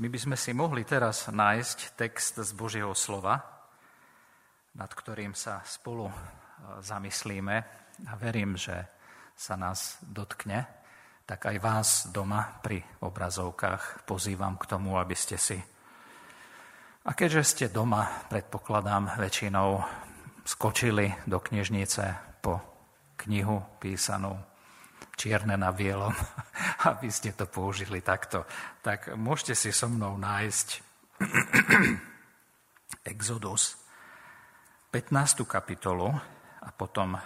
My by sme si mohli teraz nájsť text z Božieho slova, nad ktorým sa spolu e, zamyslíme a verím, že sa nás dotkne, tak aj vás doma pri obrazovkách pozývam k tomu, aby ste si a keďže ste doma, predpokladám, väčšinou skočili do knižnice po knihu písanú čierne na bielom, aby ste to použili takto, tak môžete si so mnou nájsť Exodus, 15. kapitolu a potom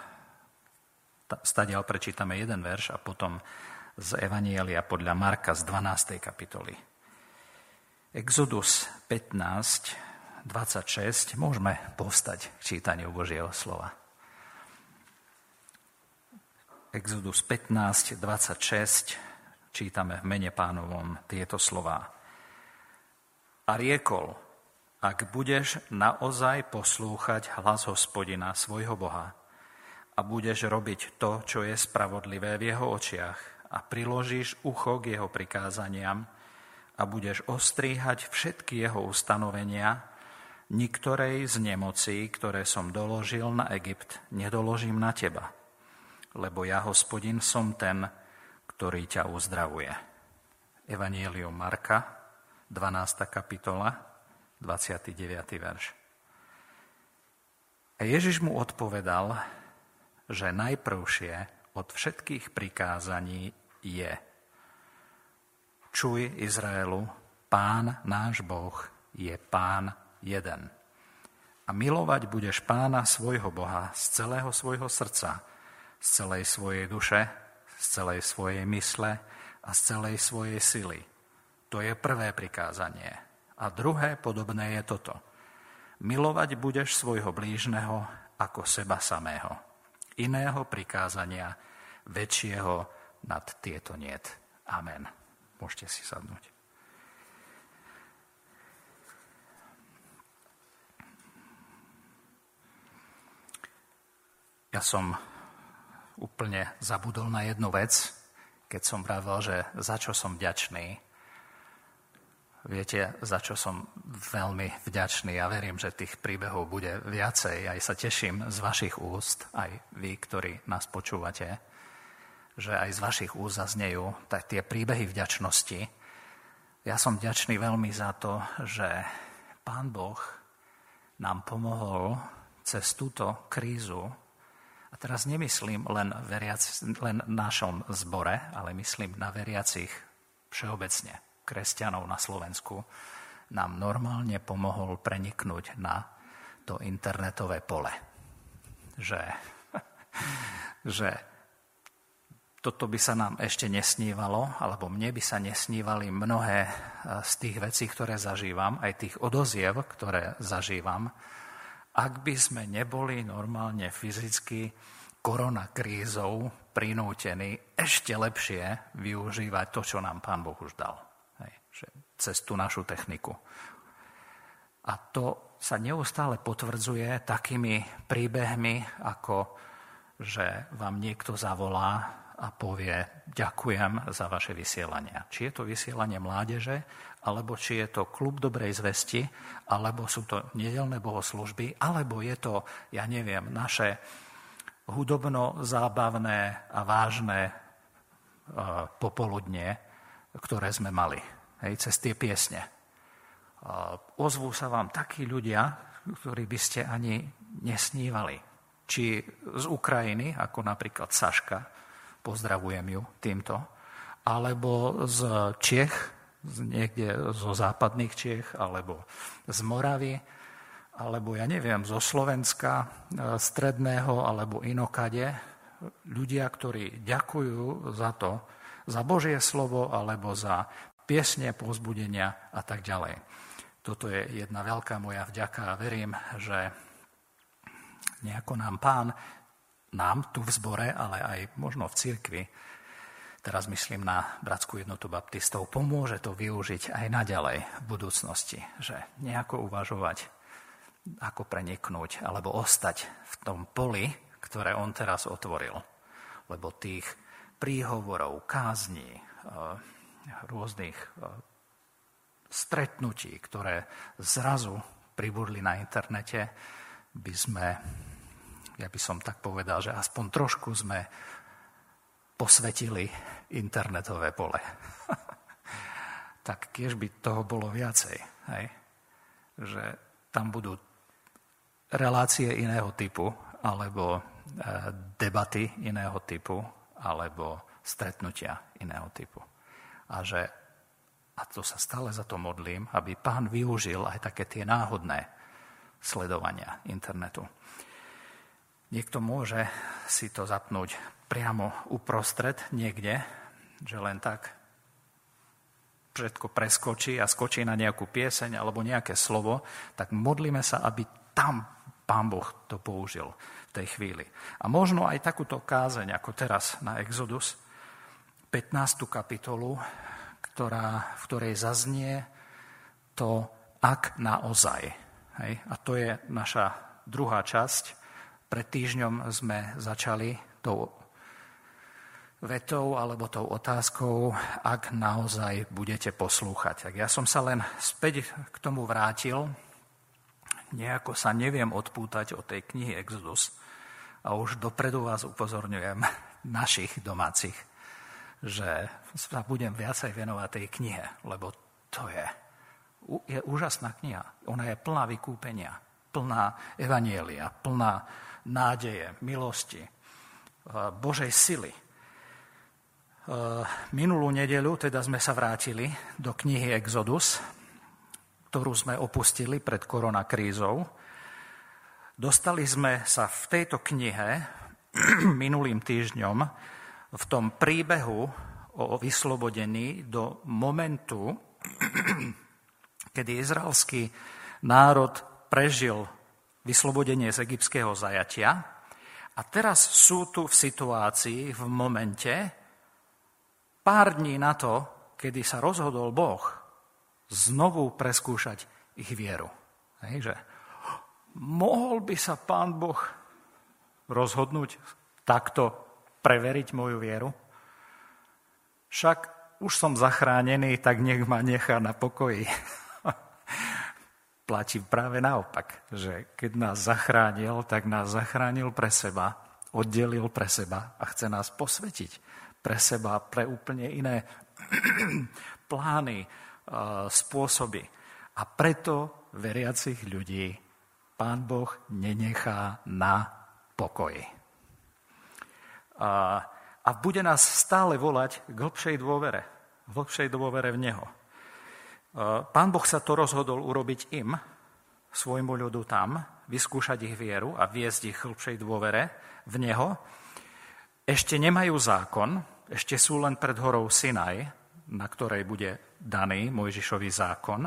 stadiaľ prečítame jeden verš a potom z Evanielia podľa Marka z 12. kapitoly. Exodus 15, 26, môžeme povstať k čítaniu Božieho slova. Exodus 15, 26, čítame v mene pánovom tieto slova. A riekol, ak budeš naozaj poslúchať hlas hospodina, svojho Boha, a budeš robiť to, čo je spravodlivé v jeho očiach a priložíš ucho k jeho prikázaniam, a budeš ostríhať všetky jeho ustanovenia, niktorej z nemocí, ktoré som doložil na Egypt, nedoložím na teba, lebo ja, hospodin, som ten, ktorý ťa uzdravuje. Evangelium Marka, 12. kapitola, 29. verš. A Ježiš mu odpovedal, že najprvšie od všetkých prikázaní je – Čuj Izraelu, pán náš Boh je pán jeden. A milovať budeš pána svojho Boha z celého svojho srdca, z celej svojej duše, z celej svojej mysle a z celej svojej sily. To je prvé prikázanie. A druhé podobné je toto. Milovať budeš svojho blížneho ako seba samého. Iného prikázania väčšieho nad tieto niet. Amen. Môžete si sadnúť. Ja som úplne zabudol na jednu vec, keď som vravel, že za čo som vďačný. Viete, za čo som veľmi vďačný. Ja verím, že tých príbehov bude viacej. Aj sa teším z vašich úst, aj vy, ktorí nás počúvate že aj z vašich úst zaznejú tie príbehy vďačnosti. Ja som vďačný veľmi za to, že Pán Boh nám pomohol cez túto krízu, a teraz nemyslím len, veriac, len našom zbore, ale myslím na veriacich všeobecne, kresťanov na Slovensku, nám normálne pomohol preniknúť na to internetové pole. Že, že toto by sa nám ešte nesnívalo, alebo mne by sa nesnívali mnohé e, z tých vecí, ktoré zažívam, aj tých odoziev, ktoré zažívam, ak by sme neboli normálne fyzicky koronakrízou prinútení ešte lepšie využívať to, čo nám Pán Boh už dal. Hej, že cez tú našu techniku. A to sa neustále potvrdzuje takými príbehmi, ako že vám niekto zavolá a povie, ďakujem za vaše vysielania. Či je to vysielanie mládeže, alebo či je to klub dobrej zvesti, alebo sú to nedelné bohoslužby, alebo je to, ja neviem, naše hudobno-zábavné a vážne uh, popoludne, ktoré sme mali hej, cez tie piesne. Uh, ozvú sa vám takí ľudia, ktorí by ste ani nesnívali. Či z Ukrajiny, ako napríklad Saška, pozdravujem ju týmto, alebo z Čech, niekde zo západných Čech, alebo z Moravy, alebo ja neviem, zo Slovenska, e, stredného alebo inokade, ľudia, ktorí ďakujú za to, za Božie slovo alebo za piesne, pozbudenia a tak ďalej. Toto je jedna veľká moja vďaka a verím, že nejako nám pán nám tu v zbore, ale aj možno v cirkvi, teraz myslím na Bratskú jednotu baptistov, pomôže to využiť aj naďalej v budúcnosti, že nejako uvažovať, ako preniknúť alebo ostať v tom poli, ktoré on teraz otvoril. Lebo tých príhovorov, kázní, eh, rôznych eh, stretnutí, ktoré zrazu pribudli na internete, by sme, ja by som tak povedal, že aspoň trošku sme posvetili internetové pole. tak kiež by toho bolo viacej. Hej? Že tam budú relácie iného typu, alebo e, debaty iného typu, alebo stretnutia iného typu. A že, a to sa stále za to modlím, aby pán využil aj také tie náhodné sledovania internetu. Niekto môže si to zapnúť priamo uprostred niekde, že len tak všetko preskočí a skočí na nejakú pieseň alebo nejaké slovo, tak modlíme sa, aby tam Pán Boh to použil v tej chvíli. A možno aj takúto kázeň, ako teraz na Exodus, 15. kapitolu, ktorá, v ktorej zaznie to ak naozaj. Hej? A to je naša druhá časť. Pred týždňom sme začali tou vetou alebo tou otázkou, ak naozaj budete poslúchať. Tak ja som sa len späť k tomu vrátil. Nejako sa neviem odpútať od tej knihy Exodus a už dopredu vás upozorňujem našich domácich že sa budem viacej venovať tej knihe, lebo to je, je úžasná kniha. Ona je plná vykúpenia, plná evanielia, plná nádeje, milosti, e, Božej sily. E, minulú nedeľu teda sme sa vrátili do knihy Exodus, ktorú sme opustili pred koronakrízou. Dostali sme sa v tejto knihe minulým týždňom v tom príbehu o vyslobodení do momentu, kedy izraelský národ prežil vyslobodenie z egyptského zajatia a teraz sú tu v situácii, v momente, pár dní na to, kedy sa rozhodol Boh znovu preskúšať ich vieru. Hej, že mohol by sa pán Boh rozhodnúť takto preveriť moju vieru? Však už som zachránený, tak nech ma nechá na pokoji. Platí práve naopak, že keď nás zachránil, tak nás zachránil pre seba, oddelil pre seba a chce nás posvetiť pre seba, pre úplne iné plány, spôsoby. A preto veriacich ľudí Pán Boh nenechá na pokoji a, a bude nás stále volať k hlbšej dôvere, k hlbšej dôvere v Neho. Pán Boh sa to rozhodol urobiť im, svojmu ľudu tam, vyskúšať ich vieru a viesť ich hlbšej dôvere v Neho. Ešte nemajú zákon, ešte sú len pred horou Sinaj, na ktorej bude daný Mojžišový zákon,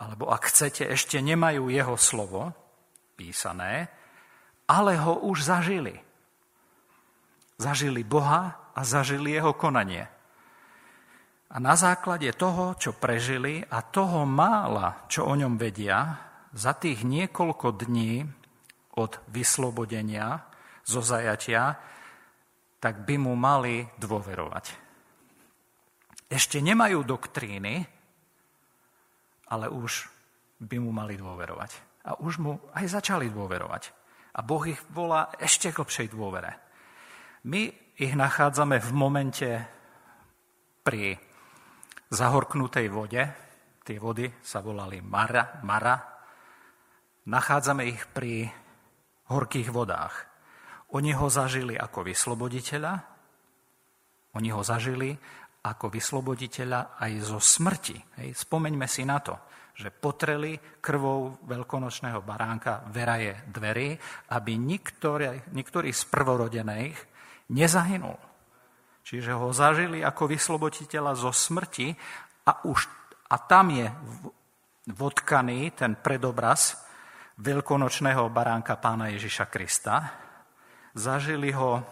alebo ak chcete, ešte nemajú jeho slovo písané, ale ho už zažili. Zažili Boha a zažili jeho konanie. A na základe toho, čo prežili a toho mála, čo o ňom vedia, za tých niekoľko dní od vyslobodenia zo zajatia, tak by mu mali dôverovať. Ešte nemajú doktríny, ale už by mu mali dôverovať. A už mu aj začali dôverovať. A Boh ich volá ešte k lepšej dôvere. My ich nachádzame v momente pri zahorknutej vode. Tie vody sa volali Mara. Mara. Nachádzame ich pri horkých vodách. Oni ho zažili ako vysloboditeľa, oni ho zažili ako vysloboditeľa aj zo smrti. Hej. Spomeňme si na to, že potreli krvou veľkonočného baránka veraje dverí, aby niektorý, niektorý z prvorodených nezahynul. Čiže ho zažili ako vysloboditeľa zo smrti a, už, a tam je vodkaný ten predobraz veľkonočného baránka pána Ježiša Krista. Zažili ho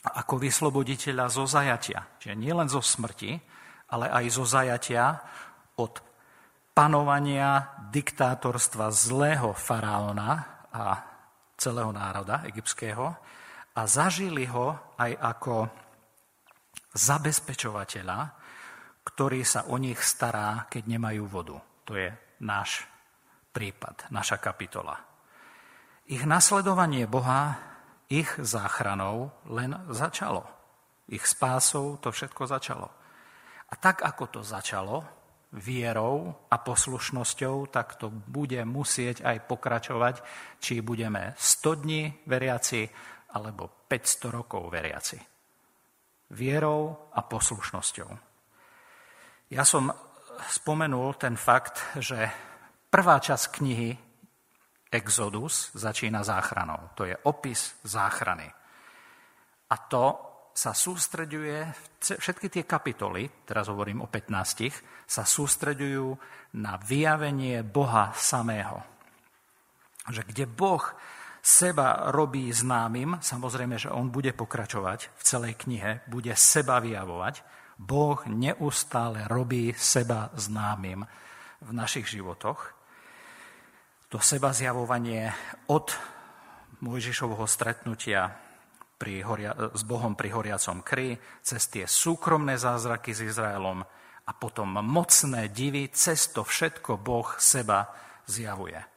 ako vysloboditeľa zo zajatia. Čiže nielen zo smrti, ale aj zo zajatia od panovania diktátorstva zlého faraóna a celého národa egyptského a zažili ho aj ako zabezpečovateľa, ktorý sa o nich stará, keď nemajú vodu. To je náš prípad, naša kapitola. Ich nasledovanie Boha, ich záchranou len začalo. Ich spásou to všetko začalo. A tak, ako to začalo, vierou a poslušnosťou, tak to bude musieť aj pokračovať, či budeme 100 dní veriaci alebo 500 rokov veriaci. Vierou a poslušnosťou. Ja som spomenul ten fakt, že prvá časť knihy Exodus začína záchranou. To je opis záchrany. A to sa sústreďuje, všetky tie kapitoly, teraz hovorím o 15, sa sústreďujú na vyjavenie Boha samého. Že kde Boh seba robí známym, samozrejme, že on bude pokračovať v celej knihe, bude seba vyjavovať, Boh neustále robí seba známym v našich životoch. To seba zjavovanie od Mojžišovho stretnutia pri horia, s Bohom pri horiacom kry, cez tie súkromné zázraky s Izraelom a potom mocné divy, cez to všetko Boh seba zjavuje.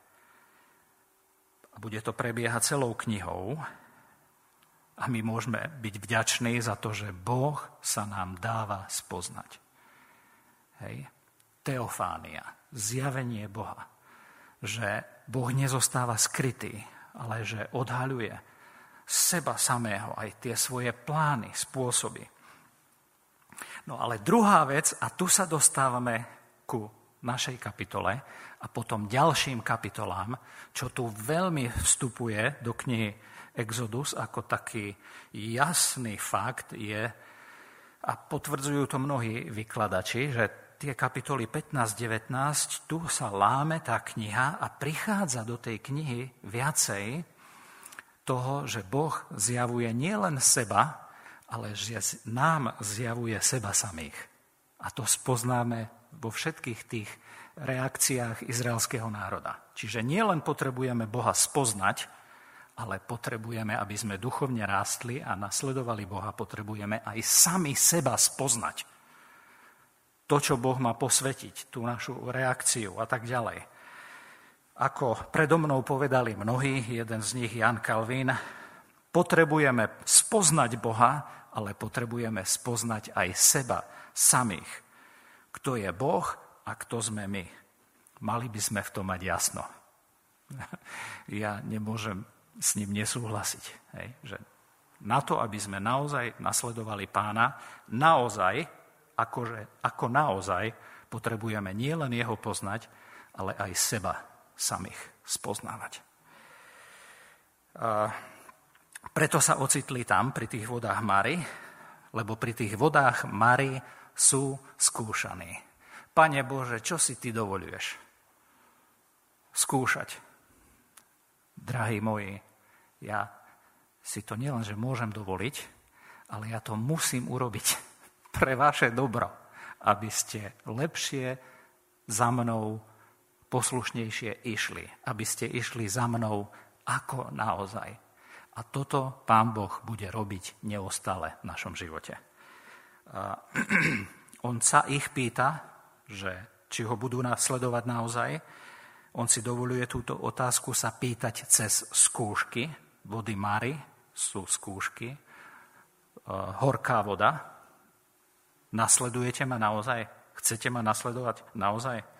A bude to prebiehať celou knihou a my môžeme byť vďační za to, že Boh sa nám dáva spoznať. Hej. Teofánia, zjavenie Boha. Že Boh nezostáva skrytý, ale že odhaľuje seba samého, aj tie svoje plány, spôsoby. No ale druhá vec, a tu sa dostávame ku našej kapitole a potom ďalším kapitolám, čo tu veľmi vstupuje do knihy Exodus ako taký jasný fakt je, a potvrdzujú to mnohí vykladači, že tie kapitoly 15-19, tu sa láme tá kniha a prichádza do tej knihy viacej toho, že Boh zjavuje nielen seba, ale že nám zjavuje seba samých. A to spoznáme vo všetkých tých reakciách izraelského národa. Čiže nielen potrebujeme Boha spoznať, ale potrebujeme, aby sme duchovne rástli a nasledovali Boha, potrebujeme aj sami seba spoznať. To, čo Boh má posvetiť, tú našu reakciu a tak ďalej. Ako predo mnou povedali mnohí, jeden z nich Jan Kalvín, potrebujeme spoznať Boha, ale potrebujeme spoznať aj seba samých. Kto je Boh a kto sme my. Mali by sme v tom mať jasno. Ja nemôžem s ním nesúhlasiť. Hej? Že na to, aby sme naozaj nasledovali pána, naozaj, akože, ako naozaj, potrebujeme nielen jeho poznať, ale aj seba samých spoznávať. A preto sa ocitli tam, pri tých vodách Mary, lebo pri tých vodách Mary sú skúšaní. Pane Bože, čo si ty dovoluješ? Skúšať. Drahí moji, ja si to nielenže môžem dovoliť, ale ja to musím urobiť pre vaše dobro, aby ste lepšie za mnou poslušnejšie išli, aby ste išli za mnou ako naozaj. A toto Pán Boh bude robiť neustále v našom živote. On sa ich pýta, že či ho budú nasledovať naozaj. On si dovoluje túto otázku sa pýtať cez skúšky. Vody Mary sú skúšky. Horká voda. Nasledujete ma naozaj? Chcete ma nasledovať naozaj?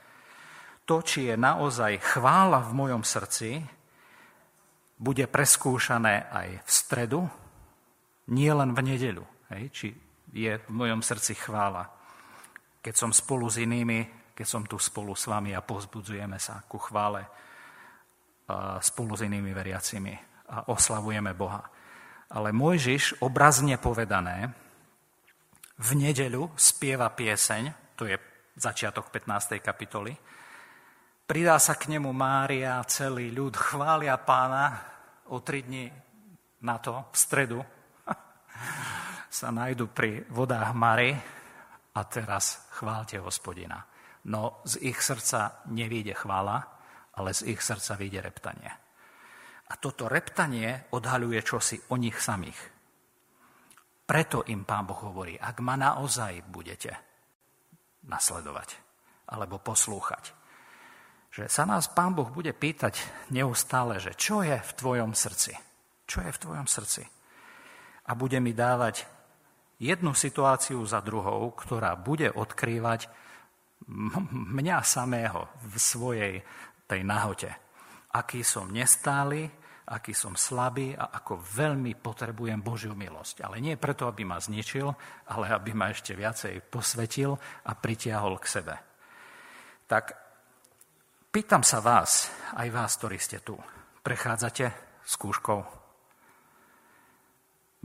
to, či je naozaj chvála v mojom srdci, bude preskúšané aj v stredu, nie len v nedeľu. Hej, či je v mojom srdci chvála. Keď som spolu s inými, keď som tu spolu s vami a pozbudzujeme sa ku chvále spolu s inými veriacimi a oslavujeme Boha. Ale Mojžiš, obrazne povedané, v nedeľu spieva pieseň, to je začiatok 15. kapitoly, Pridá sa k nemu Mária, celý ľud chvália pána. O tri dni na to, v stredu, sa nájdu pri vodách Mary a teraz chválte hospodina. No z ich srdca nevíde chvála, ale z ich srdca vyjde reptanie. A toto reptanie odhaľuje čosi o nich samých. Preto im pán Boh hovorí, ak ma naozaj budete nasledovať alebo poslúchať. Že sa nás Pán Boh bude pýtať neustále, že čo je v tvojom srdci? Čo je v tvojom srdci? A bude mi dávať jednu situáciu za druhou, ktorá bude odkrývať mňa samého v svojej tej nahote. Aký som nestály, aký som slabý a ako veľmi potrebujem Božiu milosť. Ale nie preto, aby ma zničil, ale aby ma ešte viacej posvetil a pritiahol k sebe. Tak pýtam sa vás, aj vás, ktorí ste tu, prechádzate skúškou?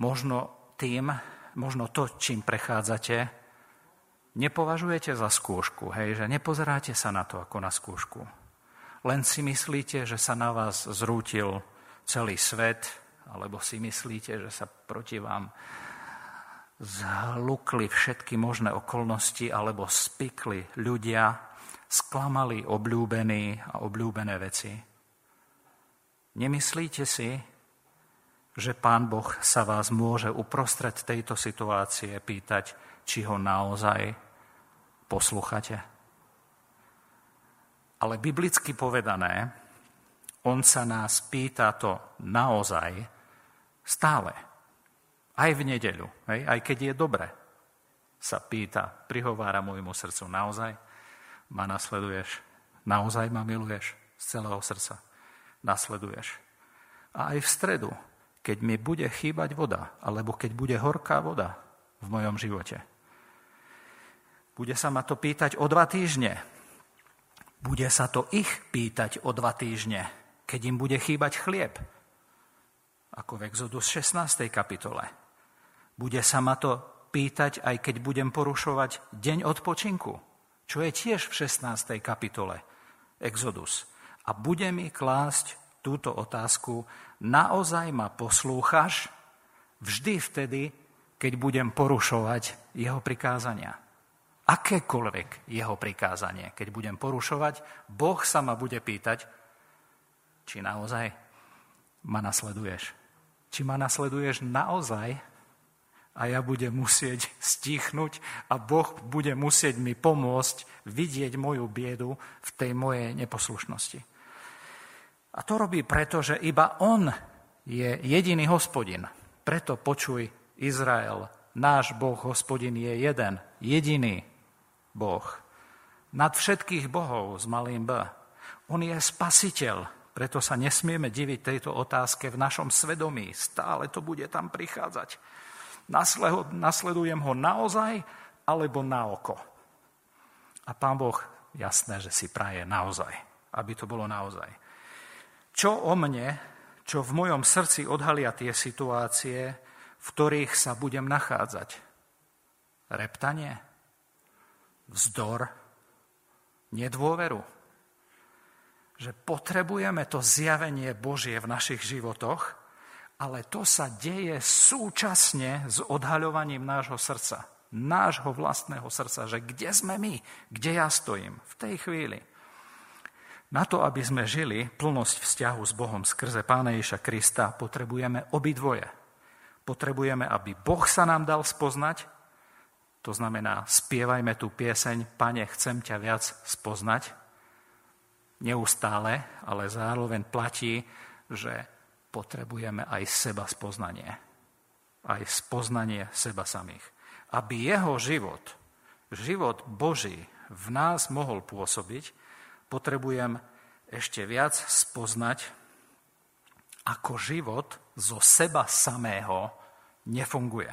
Možno tým, možno to, čím prechádzate, nepovažujete za skúšku, hej, že nepozeráte sa na to ako na skúšku. Len si myslíte, že sa na vás zrútil celý svet, alebo si myslíte, že sa proti vám zhlukli všetky možné okolnosti, alebo spikli ľudia, sklamali obľúbení a obľúbené veci. Nemyslíte si, že Pán Boh sa vás môže uprostred tejto situácie pýtať, či ho naozaj poslúchate? Ale biblicky povedané, on sa nás pýta to naozaj stále. Aj v nedeľu, aj keď je dobre, sa pýta, prihovára môjmu srdcu naozaj ma nasleduješ, naozaj ma miluješ z celého srdca. Nasleduješ. A aj v stredu, keď mi bude chýbať voda, alebo keď bude horká voda v mojom živote. Bude sa ma to pýtať o dva týždne. Bude sa to ich pýtať o dva týždne, keď im bude chýbať chlieb. Ako v Exodus 16. kapitole. Bude sa ma to pýtať, aj keď budem porušovať deň odpočinku, čo je tiež v 16. kapitole Exodus. A bude mi klásť túto otázku, naozaj ma poslúchaš vždy vtedy, keď budem porušovať jeho prikázania. Akékoľvek jeho prikázanie, keď budem porušovať, Boh sa ma bude pýtať, či naozaj ma nasleduješ. Či ma nasleduješ naozaj a ja budem musieť stichnúť a Boh bude musieť mi pomôcť vidieť moju biedu v tej mojej neposlušnosti. A to robí preto, že iba On je jediný hospodin. Preto počuj Izrael, náš Boh hospodin je jeden, jediný Boh. Nad všetkých bohov s malým B. On je spasiteľ, preto sa nesmieme diviť tejto otázke v našom svedomí. Stále to bude tam prichádzať nasledujem ho naozaj alebo na oko. A pán Boh, jasné, že si praje naozaj, aby to bolo naozaj. Čo o mne, čo v mojom srdci odhalia tie situácie, v ktorých sa budem nachádzať? Reptanie? Vzdor? Nedôveru? Že potrebujeme to zjavenie Božie v našich životoch, ale to sa deje súčasne s odhaľovaním nášho srdca, nášho vlastného srdca, že kde sme my, kde ja stojím v tej chvíli. Na to, aby sme žili plnosť vzťahu s Bohom skrze Pána Ježa Krista, potrebujeme obidvoje. Potrebujeme, aby Boh sa nám dal spoznať, to znamená, spievajme tú pieseň, Pane, chcem ťa viac spoznať, neustále, ale zároveň platí, že potrebujeme aj seba spoznanie. Aj spoznanie seba samých. Aby jeho život, život Boží v nás mohol pôsobiť, potrebujem ešte viac spoznať, ako život zo seba samého nefunguje.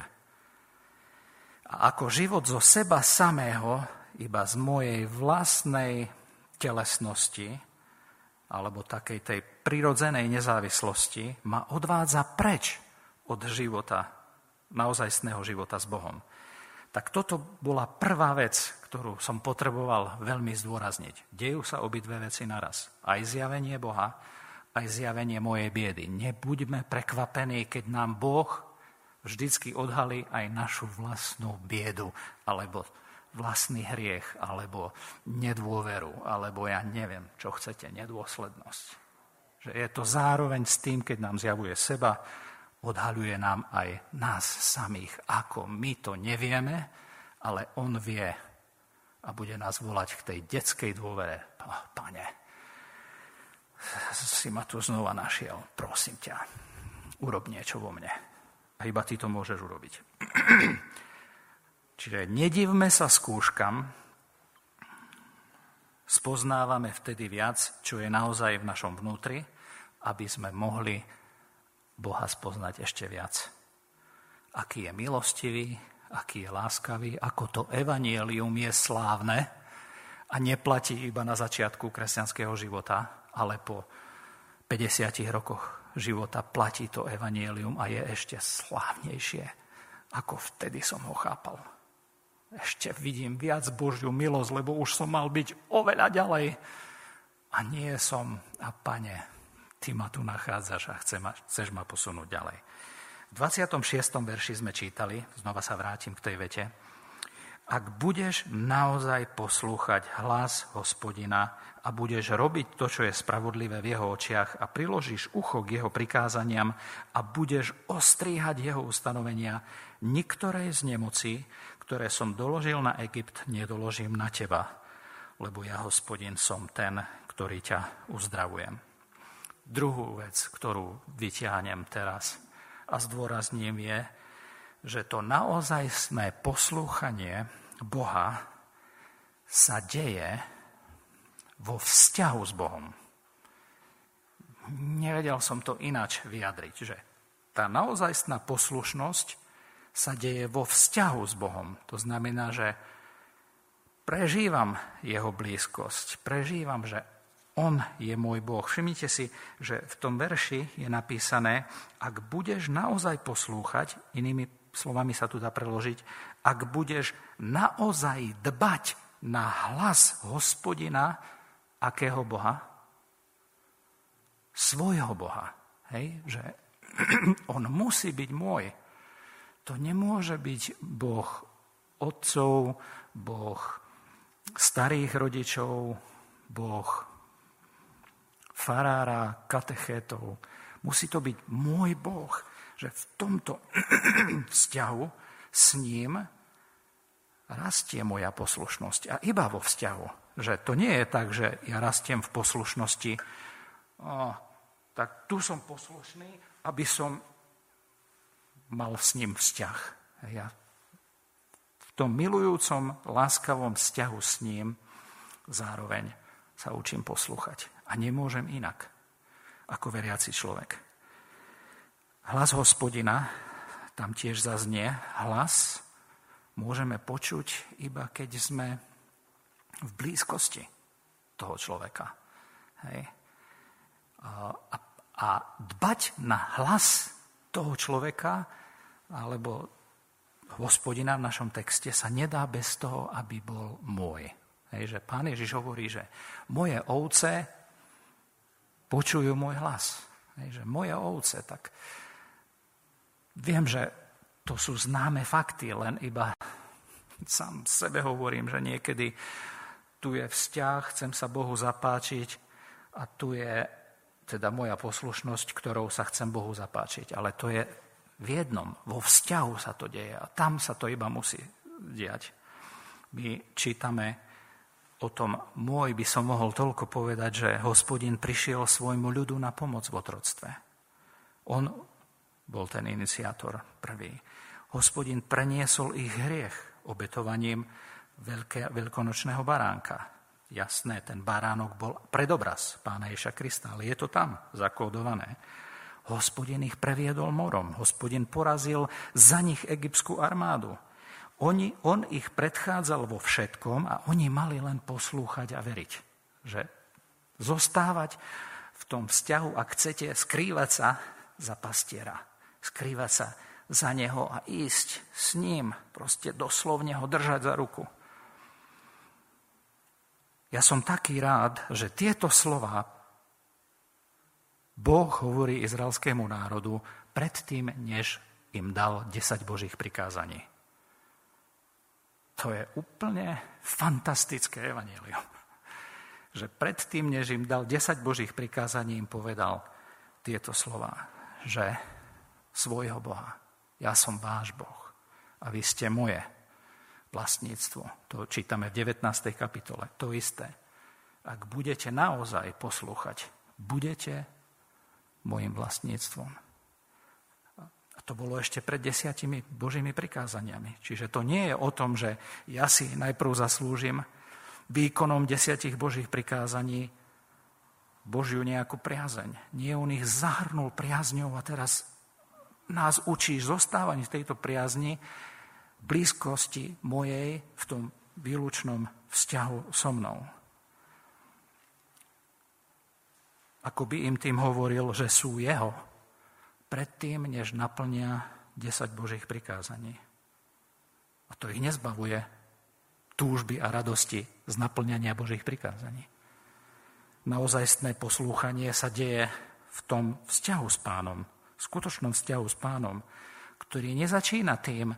A ako život zo seba samého, iba z mojej vlastnej telesnosti, alebo takej tej prirodzenej nezávislosti ma odvádza preč od života, naozajstného života s Bohom. Tak toto bola prvá vec, ktorú som potreboval veľmi zdôrazniť. Dejú sa obidve veci naraz. Aj zjavenie Boha, aj zjavenie mojej biedy. Nebuďme prekvapení, keď nám Boh vždycky odhalí aj našu vlastnú biedu alebo vlastný hriech, alebo nedôveru, alebo ja neviem, čo chcete, nedôslednosť. Že je to zároveň s tým, keď nám zjavuje seba, odhaľuje nám aj nás samých, ako my to nevieme, ale on vie. A bude nás volať k tej detskej dôvere. Pane, si ma tu znova našiel, prosím ťa, urob niečo vo mne. A iba ty to môžeš urobiť. Čiže nedivme sa skúškam, spoznávame vtedy viac, čo je naozaj v našom vnútri, aby sme mohli Boha spoznať ešte viac. Aký je milostivý, aký je láskavý, ako to evanielium je slávne a neplatí iba na začiatku kresťanského života, ale po 50 rokoch života platí to evanielium a je ešte slávnejšie, ako vtedy som ho chápal. Ešte vidím viac Božiu milosť, lebo už som mal byť oveľa ďalej. A nie som, a pane, ty ma tu nachádzaš a chce ma, chceš ma posunúť ďalej. V 26. verši sme čítali, znova sa vrátim k tej vete, ak budeš naozaj poslúchať hlas hospodina a budeš robiť to, čo je spravodlivé v jeho očiach a priložíš ucho k jeho prikázaniam a budeš ostríhať jeho ustanovenia, niktorej z nemocí, ktoré som doložil na Egypt, nedoložím na teba, lebo ja, hospodin, som ten, ktorý ťa uzdravujem. Druhú vec, ktorú vyťahnem teraz a zdôrazním je, že to naozajstné poslúchanie Boha sa deje vo vzťahu s Bohom. Nevedel som to ináč vyjadriť, že tá naozajstná poslušnosť sa deje vo vzťahu s Bohom. To znamená, že prežívam jeho blízkosť, prežívam, že on je môj Boh. Všimnite si, že v tom verši je napísané, ak budeš naozaj poslúchať, inými slovami sa tu dá preložiť, ak budeš naozaj dbať na hlas hospodina, akého Boha? Svojho Boha. Hej? Že on musí byť môj. To nemôže byť Boh otcov, Boh starých rodičov, Boh farára, katechétov. Musí to byť môj Boh, že v tomto vzťahu s ním rastie moja poslušnosť. A iba vo vzťahu. Že to nie je tak, že ja rastiem v poslušnosti. O, tak tu som poslušný, aby som mal s ním vzťah. Ja v tom milujúcom, láskavom vzťahu s ním zároveň sa učím poslúchať. A nemôžem inak, ako veriaci človek. Hlas hospodina tam tiež zaznie hlas, môžeme počuť iba keď sme v blízkosti toho človeka. Hej. A, a dbať na hlas toho človeka alebo hospodina v našom texte sa nedá bez toho, aby bol môj. Hej, že pán Ježiš hovorí, že moje ovce počujú môj hlas. Že moje ovce, tak Viem, že to sú známe fakty, len iba sám sebe hovorím, že niekedy tu je vzťah, chcem sa Bohu zapáčiť a tu je teda moja poslušnosť, ktorou sa chcem Bohu zapáčiť. Ale to je v jednom, vo vzťahu sa to deje a tam sa to iba musí diať. My čítame o tom, môj by som mohol toľko povedať, že hospodin prišiel svojmu ľudu na pomoc v otroctve. On bol ten iniciátor prvý. Hospodin preniesol ich hriech obetovaním veľké, veľkonočného baránka. Jasné, ten baránok bol predobraz pána Ježa Krista, ale je to tam zakódované. Hospodin ich previedol morom, hospodin porazil za nich egyptskú armádu. Oni, on ich predchádzal vo všetkom a oni mali len poslúchať a veriť. Že zostávať v tom vzťahu, ak chcete, skrývať sa za pastiera skrývať sa za neho a ísť s ním, proste doslovne ho držať za ruku. Ja som taký rád, že tieto slova Boh hovorí izraelskému národu predtým, než im dal 10 božích prikázaní. To je úplne fantastické evanelium. Že predtým, než im dal 10 božích prikázaní, im povedal tieto slova, že svojho Boha. Ja som váš Boh a vy ste moje vlastníctvo. To čítame v 19. kapitole. To isté. Ak budete naozaj poslúchať, budete môjim vlastníctvom. To bolo ešte pred desiatimi Božími prikázaniami. Čiže to nie je o tom, že ja si najprv zaslúžim výkonom desiatich Božích prikázaní Božiu nejakú priazeň. Nie, on ich zahrnul priazňou a teraz nás učí zostávať v tejto priazni blízkosti mojej v tom výlučnom vzťahu so mnou. Ako by im tým hovoril, že sú jeho, predtým, než naplnia 10 Božích prikázaní. A to ich nezbavuje túžby a radosti z naplňania Božích prikázaní. Naozajstné poslúchanie sa deje v tom vzťahu s pánom, v skutočnom vzťahu s pánom, ktorý nezačína tým,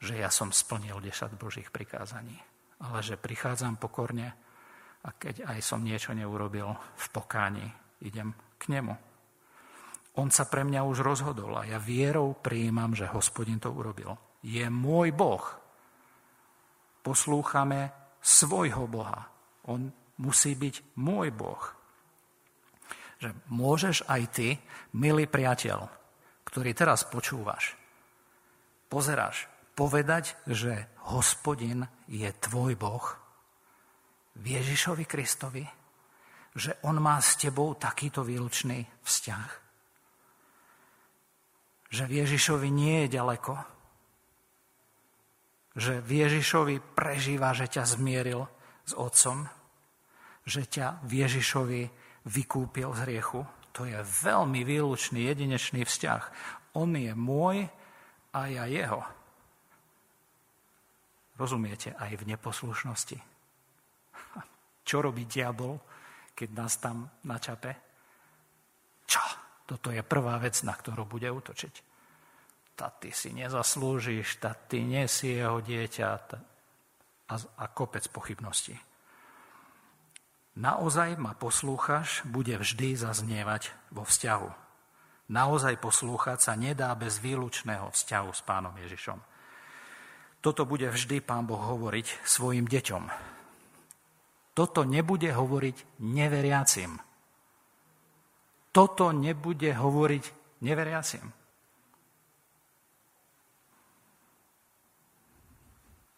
že ja som splnil 10 Božích prikázaní, ale že prichádzam pokorne a keď aj som niečo neurobil v pokáni, idem k nemu. On sa pre mňa už rozhodol a ja vierou prijímam, že hospodin to urobil. Je môj Boh. Poslúchame svojho Boha. On musí byť môj Boh. Že môžeš aj ty, milý priateľ, ktorý teraz počúvaš, pozeráš, povedať, že hospodin je tvoj Boh v Ježišovi Kristovi, že on má s tebou takýto výlučný vzťah. Že v Ježišovi nie je ďaleko. Že v Ježišovi prežíva, že ťa zmieril s Otcom. Že ťa v Ježišovi vykúpil z hriechu. To je veľmi výlučný, jedinečný vzťah. On je môj a ja jeho. Rozumiete, aj v neposlušnosti. Čo robí diabol? keď nás tam načape? Toto je prvá vec, na ktorú bude útočiť. Ta ty si nezaslúžiš, ta ty nie si jeho dieťa a, a kopec pochybností. Naozaj ma poslúchaš, bude vždy zaznievať vo vzťahu. Naozaj poslúchať sa nedá bez výlučného vzťahu s pánom Ježišom. Toto bude vždy pán Boh hovoriť svojim deťom, toto nebude hovoriť neveriacim. Toto nebude hovoriť neveriacim.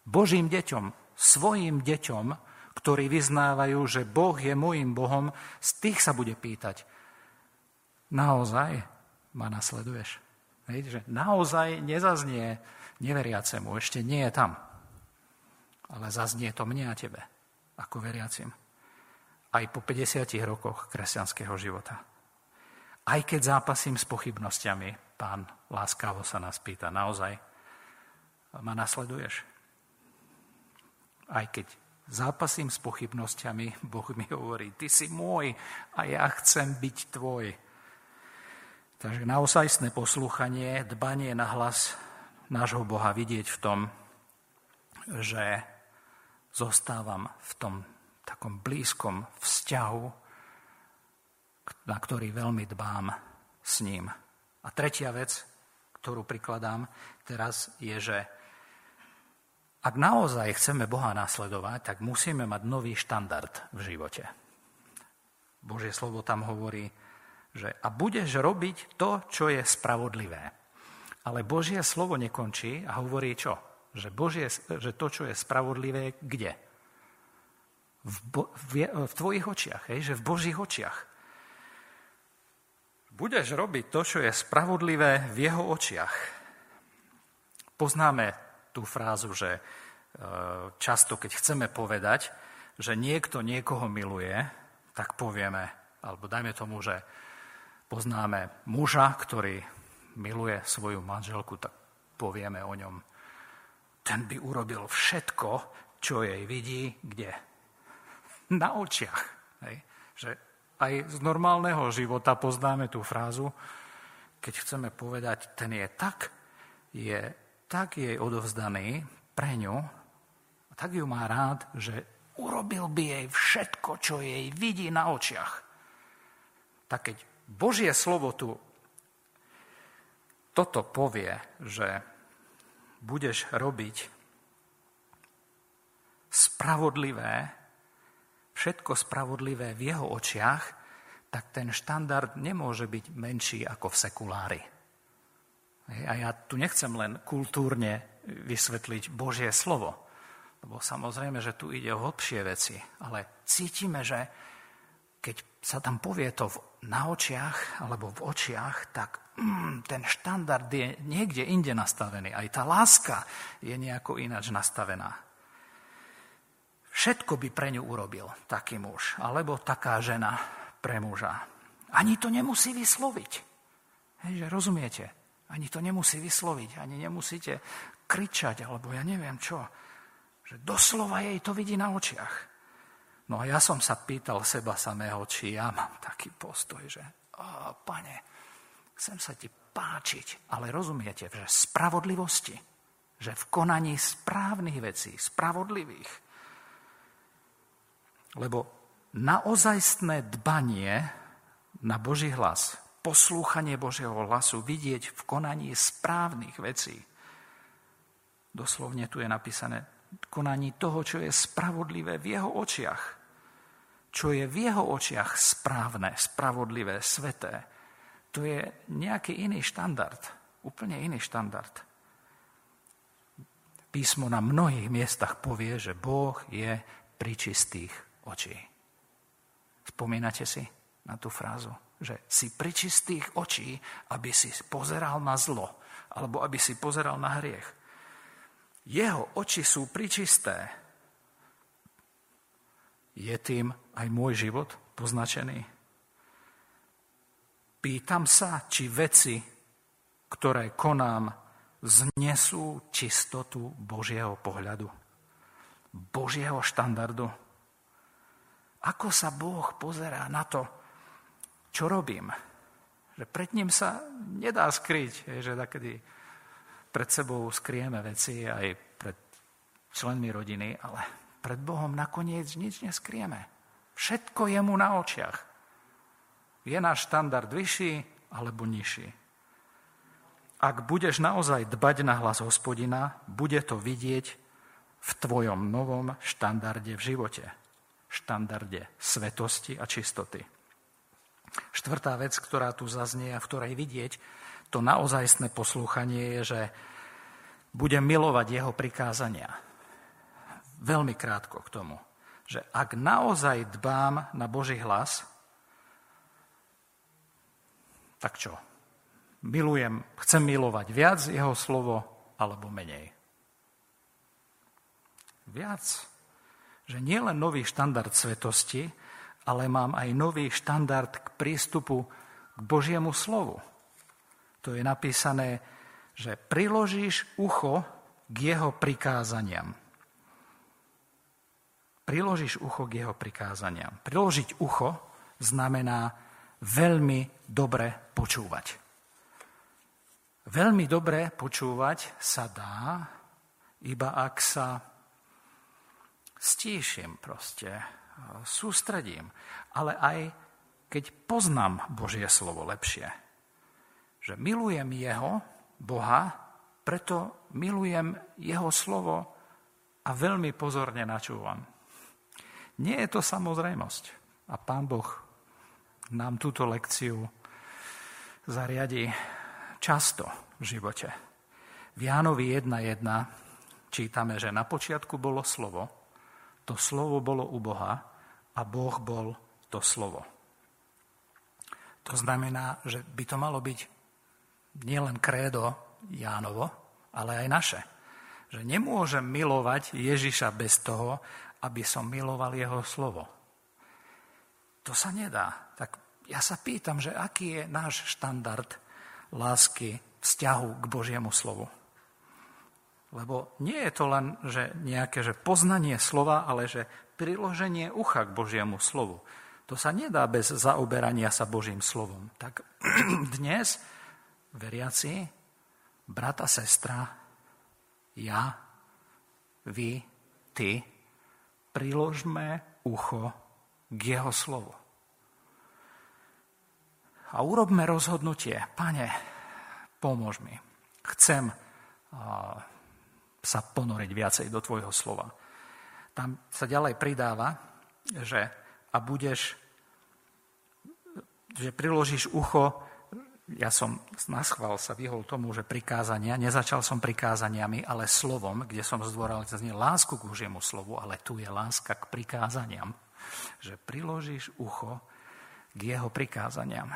Božím deťom, svojim deťom, ktorí vyznávajú, že Boh je môjim Bohom, z tých sa bude pýtať, naozaj ma nasleduješ? Hej, že naozaj nezaznie neveriacemu, ešte nie je tam. Ale zaznie to mne a tebe ako veriacim. Aj po 50 rokoch kresťanského života. Aj keď zápasím s pochybnosťami, pán láskavo sa nás pýta, naozaj ma nasleduješ? Aj keď zápasím s pochybnosťami, Boh mi hovorí, ty si môj a ja chcem byť tvoj. Takže naozajstné poslúchanie, dbanie na hlas nášho Boha vidieť v tom, že zostávam v tom takom blízkom vzťahu, na ktorý veľmi dbám s ním. A tretia vec, ktorú prikladám teraz, je, že ak naozaj chceme Boha nasledovať, tak musíme mať nový štandard v živote. Božie slovo tam hovorí, že a budeš robiť to, čo je spravodlivé. Ale Božie slovo nekončí a hovorí čo? Že, Božie, že to, čo je spravodlivé, kde? V, bo, v, v tvojich očiach, hej? že v Božích očiach. Budeš robiť to, čo je spravodlivé v jeho očiach. Poznáme tú frázu, že e, často, keď chceme povedať, že niekto niekoho miluje, tak povieme, alebo dajme tomu, že poznáme muža, ktorý miluje svoju manželku, tak povieme o ňom, ten by urobil všetko, čo jej vidí, kde? Na očiach. Hej. Že aj z normálneho života poznáme tú frázu, keď chceme povedať, ten je tak, je tak jej odovzdaný pre ňu, tak ju má rád, že urobil by jej všetko, čo jej vidí na očiach. Tak keď Božie slovo tu toto povie, že budeš robiť spravodlivé, všetko spravodlivé v jeho očiach, tak ten štandard nemôže byť menší ako v sekulári. A ja tu nechcem len kultúrne vysvetliť Božie slovo, lebo samozrejme, že tu ide o hlbšie veci, ale cítime, že keď sa tam povie to na očiach alebo v očiach, tak mm, ten štandard je niekde inde nastavený. Aj tá láska je nejako ináč nastavená. Všetko by pre ňu urobil taký muž, alebo taká žena pre muža. Ani to nemusí vysloviť. Hej, že rozumiete? Ani to nemusí vysloviť, ani nemusíte kričať, alebo ja neviem čo. Že doslova jej to vidí na očiach. No a ja som sa pýtal seba samého, či ja mám taký postoj, že o, pane, chcem sa ti páčiť, ale rozumiete, že spravodlivosti, že v konaní správnych vecí, spravodlivých. Lebo naozajstné dbanie na Boží hlas, poslúchanie Božieho hlasu, vidieť v konaní správnych vecí. Doslovne tu je napísané, konaní toho, čo je spravodlivé v jeho očiach. Čo je v jeho očiach správne, spravodlivé, sveté. To je nejaký iný štandard. Úplne iný štandard. Písmo na mnohých miestach povie, že Boh je pri čistých očí. Spomínate si na tú frázu? Že si pri čistých očí, aby si pozeral na zlo, alebo aby si pozeral na hriech. Jeho oči sú pričisté. Je tým aj môj život poznačený? Pýtam sa, či veci, ktoré konám, znesú čistotu Božieho pohľadu, Božieho štandardu. Ako sa Boh pozerá na to, čo robím? Že pred ním sa nedá skryť, že takedy pred sebou skrieme veci aj pred členmi rodiny, ale pred Bohom nakoniec nič neskrieme. Všetko je mu na očiach. Je náš štandard vyšší alebo nižší. Ak budeš naozaj dbať na hlas hospodina, bude to vidieť v tvojom novom štandarde v živote. Štandarde svetosti a čistoty. Štvrtá vec, ktorá tu zaznie a v ktorej vidieť, to naozajstné poslúchanie je, že budem milovať jeho prikázania. Veľmi krátko k tomu, že ak naozaj dbám na Boží hlas, tak čo? Milujem, chcem milovať viac jeho slovo alebo menej? Viac. Že nie len nový štandard svetosti, ale mám aj nový štandard k prístupu k Božiemu slovu. To je napísané, že priložíš ucho k jeho prikázaniam. Priložíš ucho k jeho prikázaniam. Priložiť ucho znamená veľmi dobre počúvať. Veľmi dobre počúvať sa dá, iba ak sa stíšim proste, sústredím, ale aj keď poznám Božie slovo lepšie že milujem jeho, Boha, preto milujem jeho slovo a veľmi pozorne načúvam. Nie je to samozrejmosť. A pán Boh nám túto lekciu zariadi často v živote. V Jánovi 1.1 čítame, že na počiatku bolo slovo, to slovo bolo u Boha a Boh bol to slovo. To znamená, že by to malo byť nielen krédo Jánovo, ale aj naše. Že nemôžem milovať Ježiša bez toho, aby som miloval jeho slovo. To sa nedá. Tak ja sa pýtam, že aký je náš štandard lásky, vzťahu k Božiemu slovu. Lebo nie je to len že nejaké že poznanie slova, ale že priloženie ucha k Božiemu slovu. To sa nedá bez zaoberania sa Božím slovom. Tak dnes veriaci, brat a sestra, ja, vy, ty, priložme ucho k jeho slovu. A urobme rozhodnutie, pane, pomôž mi. Chcem sa ponoriť viacej do tvojho slova. tam sa ďalej pridáva, že a budeš, že priložíš ucho, ja som na schvál sa vyhol tomu, že prikázania, nezačal som prikázaniami, ale slovom, kde som zdôraznil lásku k Božiemu slovu, ale tu je láska k prikázaniam, že priložíš ucho k jeho prikázaniam.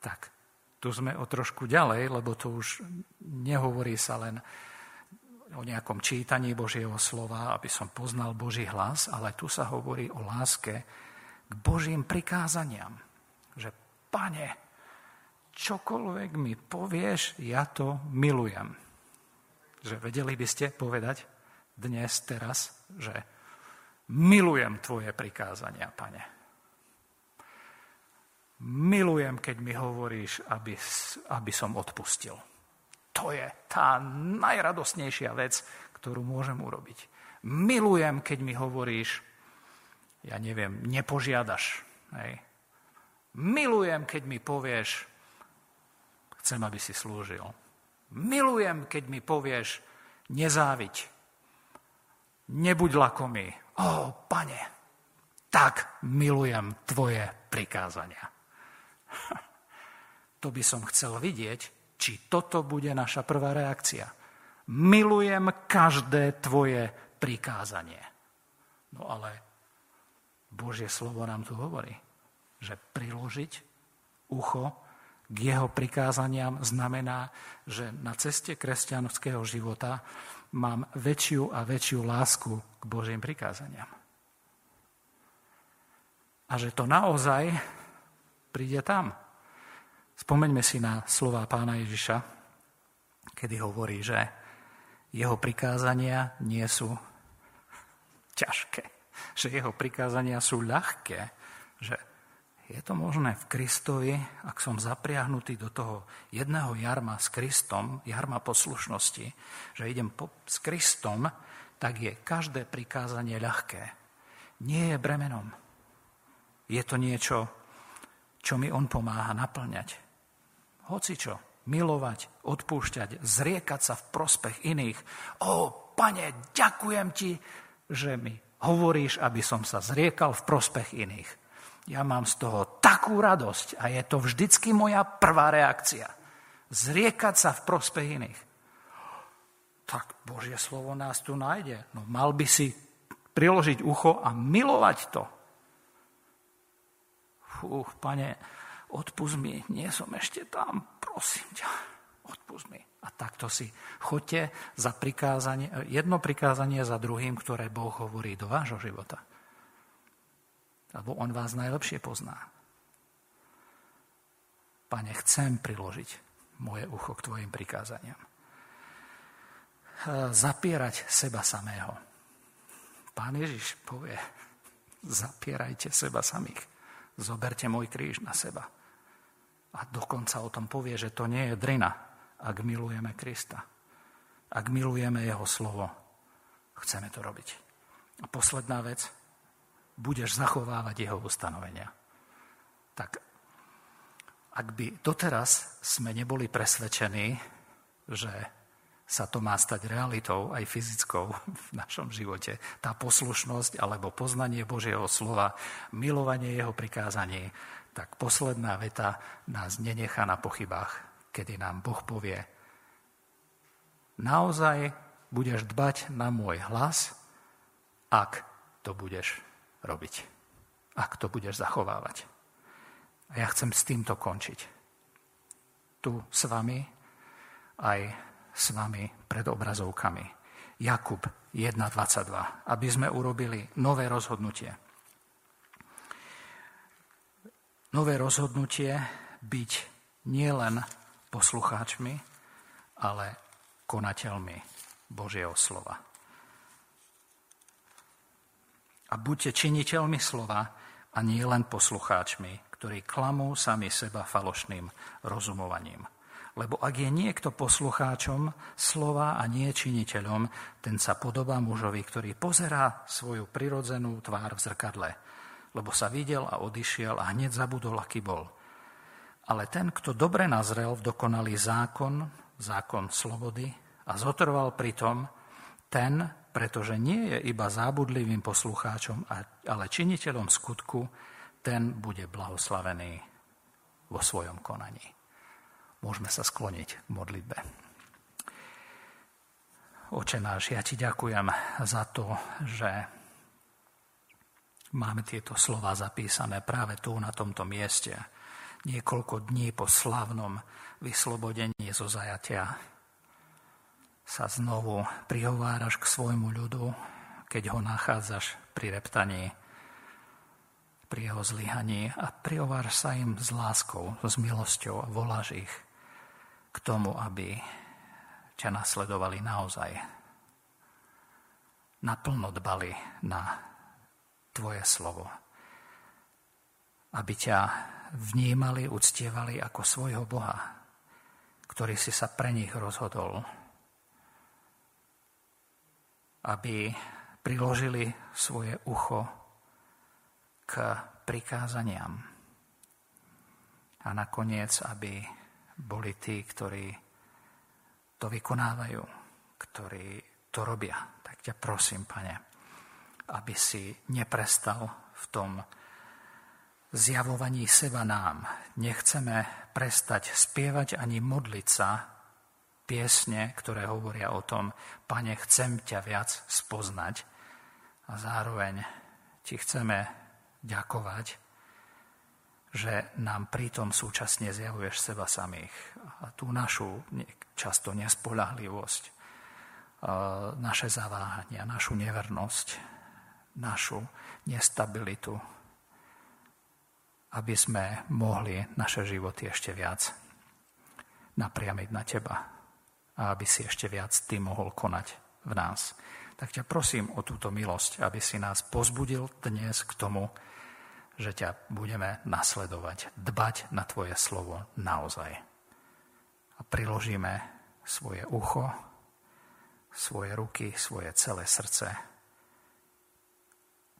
Tak, tu sme o trošku ďalej, lebo to už nehovorí sa len o nejakom čítaní Božieho slova, aby som poznal Boží hlas, ale tu sa hovorí o láske k Božím prikázaniam. Že, pane, čokoľvek mi povieš, ja to milujem. Že vedeli by ste povedať dnes, teraz, že milujem tvoje prikázania, pane. Milujem, keď mi hovoríš, aby, aby som odpustil. To je tá najradosnejšia vec, ktorú môžem urobiť. Milujem, keď mi hovoríš, ja neviem, nepožiadaš. Hej. Milujem, keď mi povieš, chcem, aby si slúžil. Milujem, keď mi povieš, nezáviť. Nebuď lakomý. Ó, pane, tak milujem tvoje prikázania. To by som chcel vidieť, či toto bude naša prvá reakcia. Milujem každé tvoje prikázanie. No ale Božie slovo nám tu hovorí, že priložiť ucho k jeho prikázaniam znamená, že na ceste kresťanského života mám väčšiu a väčšiu lásku k Božím prikázaniam. A že to naozaj príde tam, Spomeňme si na slova pána Ježiša, kedy hovorí, že jeho prikázania nie sú ťažké, že jeho prikázania sú ľahké, že je to možné v Kristovi, ak som zapriahnutý do toho jedného jarma s Kristom, jarma poslušnosti, že idem po, s Kristom, tak je každé prikázanie ľahké. Nie je bremenom. Je to niečo, čo mi on pomáha naplňať hocičo, milovať, odpúšťať, zriekať sa v prospech iných. O, pane, ďakujem ti, že mi hovoríš, aby som sa zriekal v prospech iných. Ja mám z toho takú radosť a je to vždycky moja prvá reakcia. Zriekať sa v prospech iných. Tak Božie slovo nás tu nájde. No mal by si priložiť ucho a milovať to. Fú, pane, odpust mi, nie som ešte tam, prosím ťa, odpust mi. A takto si choďte za prikázanie, jedno prikázanie za druhým, ktoré Boh hovorí do vášho života. Lebo On vás najlepšie pozná. Pane, chcem priložiť moje ucho k Tvojim prikázaniam. Zapierať seba samého. Pán Ježiš povie, zapierajte seba samých. Zoberte môj kríž na seba. A dokonca o tom povie, že to nie je drina, ak milujeme Krista. Ak milujeme Jeho slovo, chceme to robiť. A posledná vec, budeš zachovávať Jeho ustanovenia. Tak ak by doteraz sme neboli presvedčení, že sa to má stať realitou, aj fyzickou v našom živote. Tá poslušnosť alebo poznanie Božieho slova, milovanie jeho prikázaní, tak posledná veta nás nenechá na pochybách, kedy nám Boh povie, naozaj budeš dbať na môj hlas, ak to budeš robiť. Ak to budeš zachovávať. A ja chcem s týmto končiť. Tu s vami, aj s vami pred obrazovkami. Jakub 1.22, aby sme urobili nové rozhodnutie nové rozhodnutie byť nielen poslucháčmi, ale konateľmi Božieho slova. A buďte činiteľmi slova a nie len poslucháčmi, ktorí klamú sami seba falošným rozumovaním. Lebo ak je niekto poslucháčom slova a nie činiteľom, ten sa podobá mužovi, ktorý pozerá svoju prirodzenú tvár v zrkadle – lebo sa videl a odišiel a hneď zabudol, aký bol. Ale ten, kto dobre nazrel v dokonalý zákon, zákon slobody a zotrval pri tom, ten pretože nie je iba zábudlivým poslucháčom, ale činiteľom skutku, ten bude blahoslavený vo svojom konaní. Môžeme sa skloniť k modlitbe. Oče náš, ja ti ďakujem za to, že máme tieto slova zapísané práve tu na tomto mieste, niekoľko dní po slavnom vyslobodení zo zajatia sa znovu prihováraš k svojmu ľudu, keď ho nachádzaš pri reptaní pri jeho zlyhaní a prihováš sa im s láskou, s milosťou a voláš ich k tomu, aby ťa nasledovali naozaj. Naplno dbali na tvoje slovo. Aby ťa vnímali, uctievali ako svojho Boha, ktorý si sa pre nich rozhodol. Aby priložili svoje ucho k prikázaniam. A nakoniec, aby boli tí, ktorí to vykonávajú, ktorí to robia. Tak ťa prosím, pane, aby si neprestal v tom zjavovaní seba nám. Nechceme prestať spievať ani modliť sa piesne, ktoré hovoria o tom, pane, chcem ťa viac spoznať a zároveň ti chceme ďakovať, že nám pritom súčasne zjavuješ seba samých. A tú našu často nespolahlivosť, naše zaváhania, našu nevernosť, našu nestabilitu, aby sme mohli naše životy ešte viac napriamiť na teba a aby si ešte viac ty mohol konať v nás. Tak ťa prosím o túto milosť, aby si nás pozbudil dnes k tomu, že ťa budeme nasledovať, dbať na tvoje slovo naozaj. A priložíme svoje ucho, svoje ruky, svoje celé srdce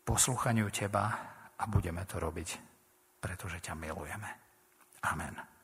poslúchaniu teba a budeme to robiť, pretože ťa milujeme. Amen.